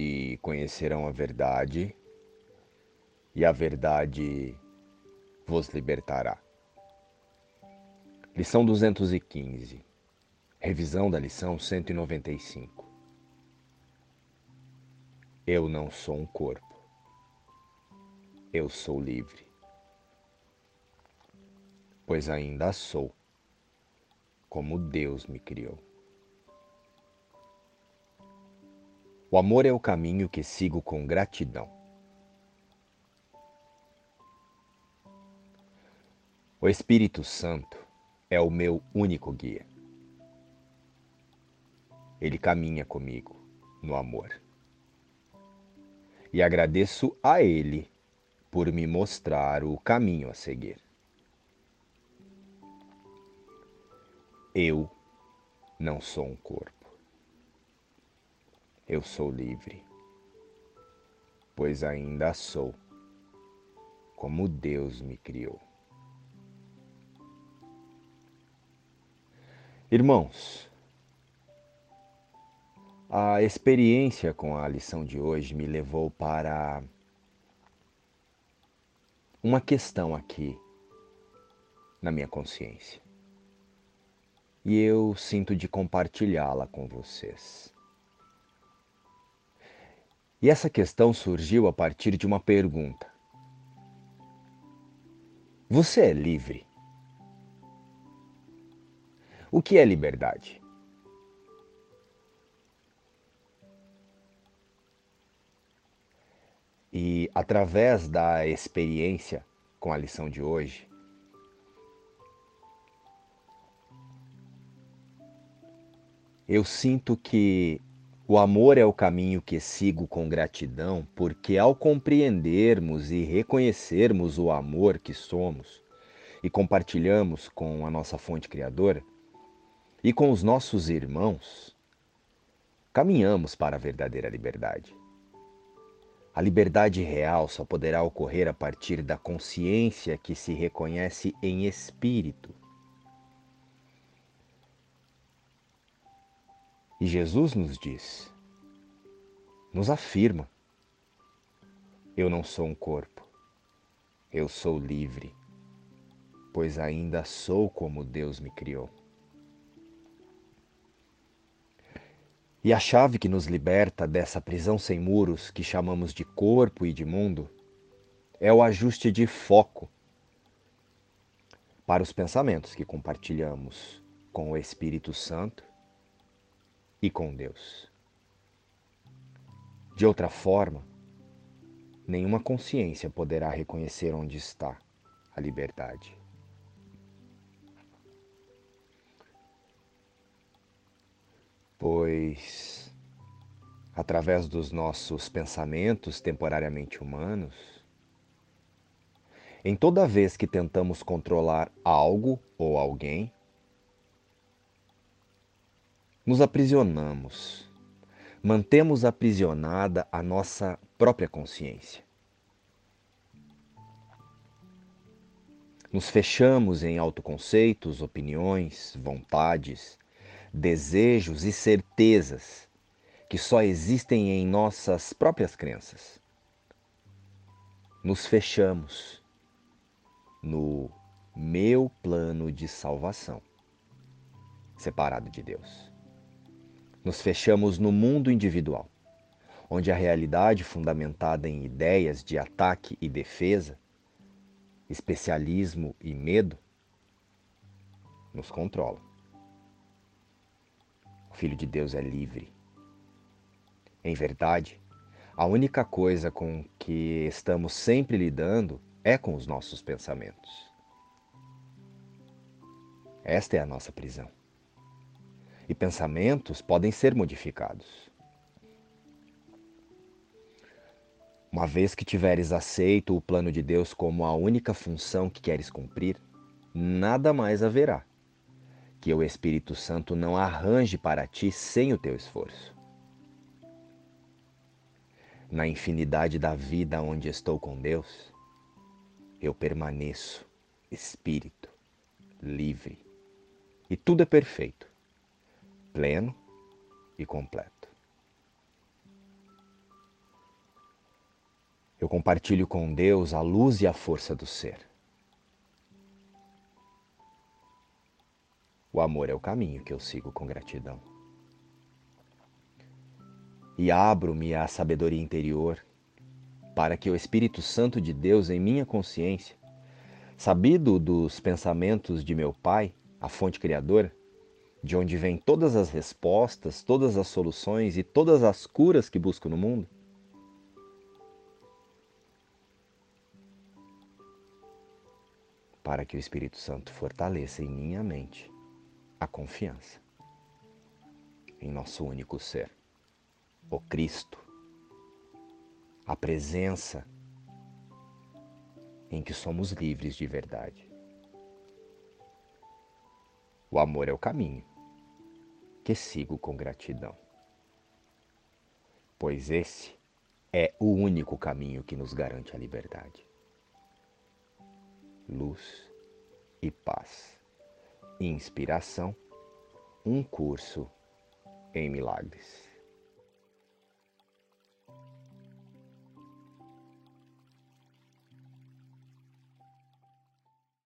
e conhecerão a verdade, e a verdade vos libertará. Lição 215. Revisão da lição 195. Eu não sou um corpo. Eu sou livre. Pois ainda sou como Deus me criou. O amor é o caminho que sigo com gratidão. O Espírito Santo é o meu único guia. Ele caminha comigo no amor. E agradeço a Ele por me mostrar o caminho a seguir. Eu não sou um corpo eu sou livre, pois ainda sou como Deus me criou. Irmãos, a experiência com a lição de hoje me levou para uma questão aqui na minha consciência. E eu sinto de compartilhá-la com vocês. E essa questão surgiu a partir de uma pergunta: Você é livre? O que é liberdade? E através da experiência com a lição de hoje, eu sinto que o amor é o caminho que sigo com gratidão, porque ao compreendermos e reconhecermos o amor que somos e compartilhamos com a nossa fonte criadora e com os nossos irmãos, caminhamos para a verdadeira liberdade. A liberdade real só poderá ocorrer a partir da consciência que se reconhece em espírito E Jesus nos diz, nos afirma: Eu não sou um corpo, eu sou livre, pois ainda sou como Deus me criou. E a chave que nos liberta dessa prisão sem muros que chamamos de corpo e de mundo é o ajuste de foco para os pensamentos que compartilhamos com o Espírito Santo e com Deus. De outra forma, nenhuma consciência poderá reconhecer onde está a liberdade. Pois, através dos nossos pensamentos temporariamente humanos, em toda vez que tentamos controlar algo ou alguém, nos aprisionamos, mantemos aprisionada a nossa própria consciência. Nos fechamos em autoconceitos, opiniões, vontades, desejos e certezas que só existem em nossas próprias crenças. Nos fechamos no meu plano de salvação, separado de Deus. Nos fechamos no mundo individual, onde a realidade fundamentada em ideias de ataque e defesa, especialismo e medo, nos controla. O Filho de Deus é livre. Em verdade, a única coisa com que estamos sempre lidando é com os nossos pensamentos. Esta é a nossa prisão e pensamentos podem ser modificados. Uma vez que tiveres aceito o plano de Deus como a única função que queres cumprir, nada mais haverá que o Espírito Santo não arranje para ti sem o teu esforço. Na infinidade da vida onde estou com Deus, eu permaneço espírito, livre, e tudo é perfeito pleno e completo. Eu compartilho com Deus a luz e a força do ser. O amor é o caminho que eu sigo com gratidão. E abro-me à sabedoria interior para que o Espírito Santo de Deus em minha consciência, sabido dos pensamentos de meu Pai, a fonte criadora, de onde vêm todas as respostas, todas as soluções e todas as curas que busco no mundo, para que o Espírito Santo fortaleça em minha mente a confiança em nosso único ser, o Cristo, a presença em que somos livres de verdade. O amor é o caminho que sigo com gratidão, pois esse é o único caminho que nos garante a liberdade. Luz e paz. Inspiração, um curso em milagres.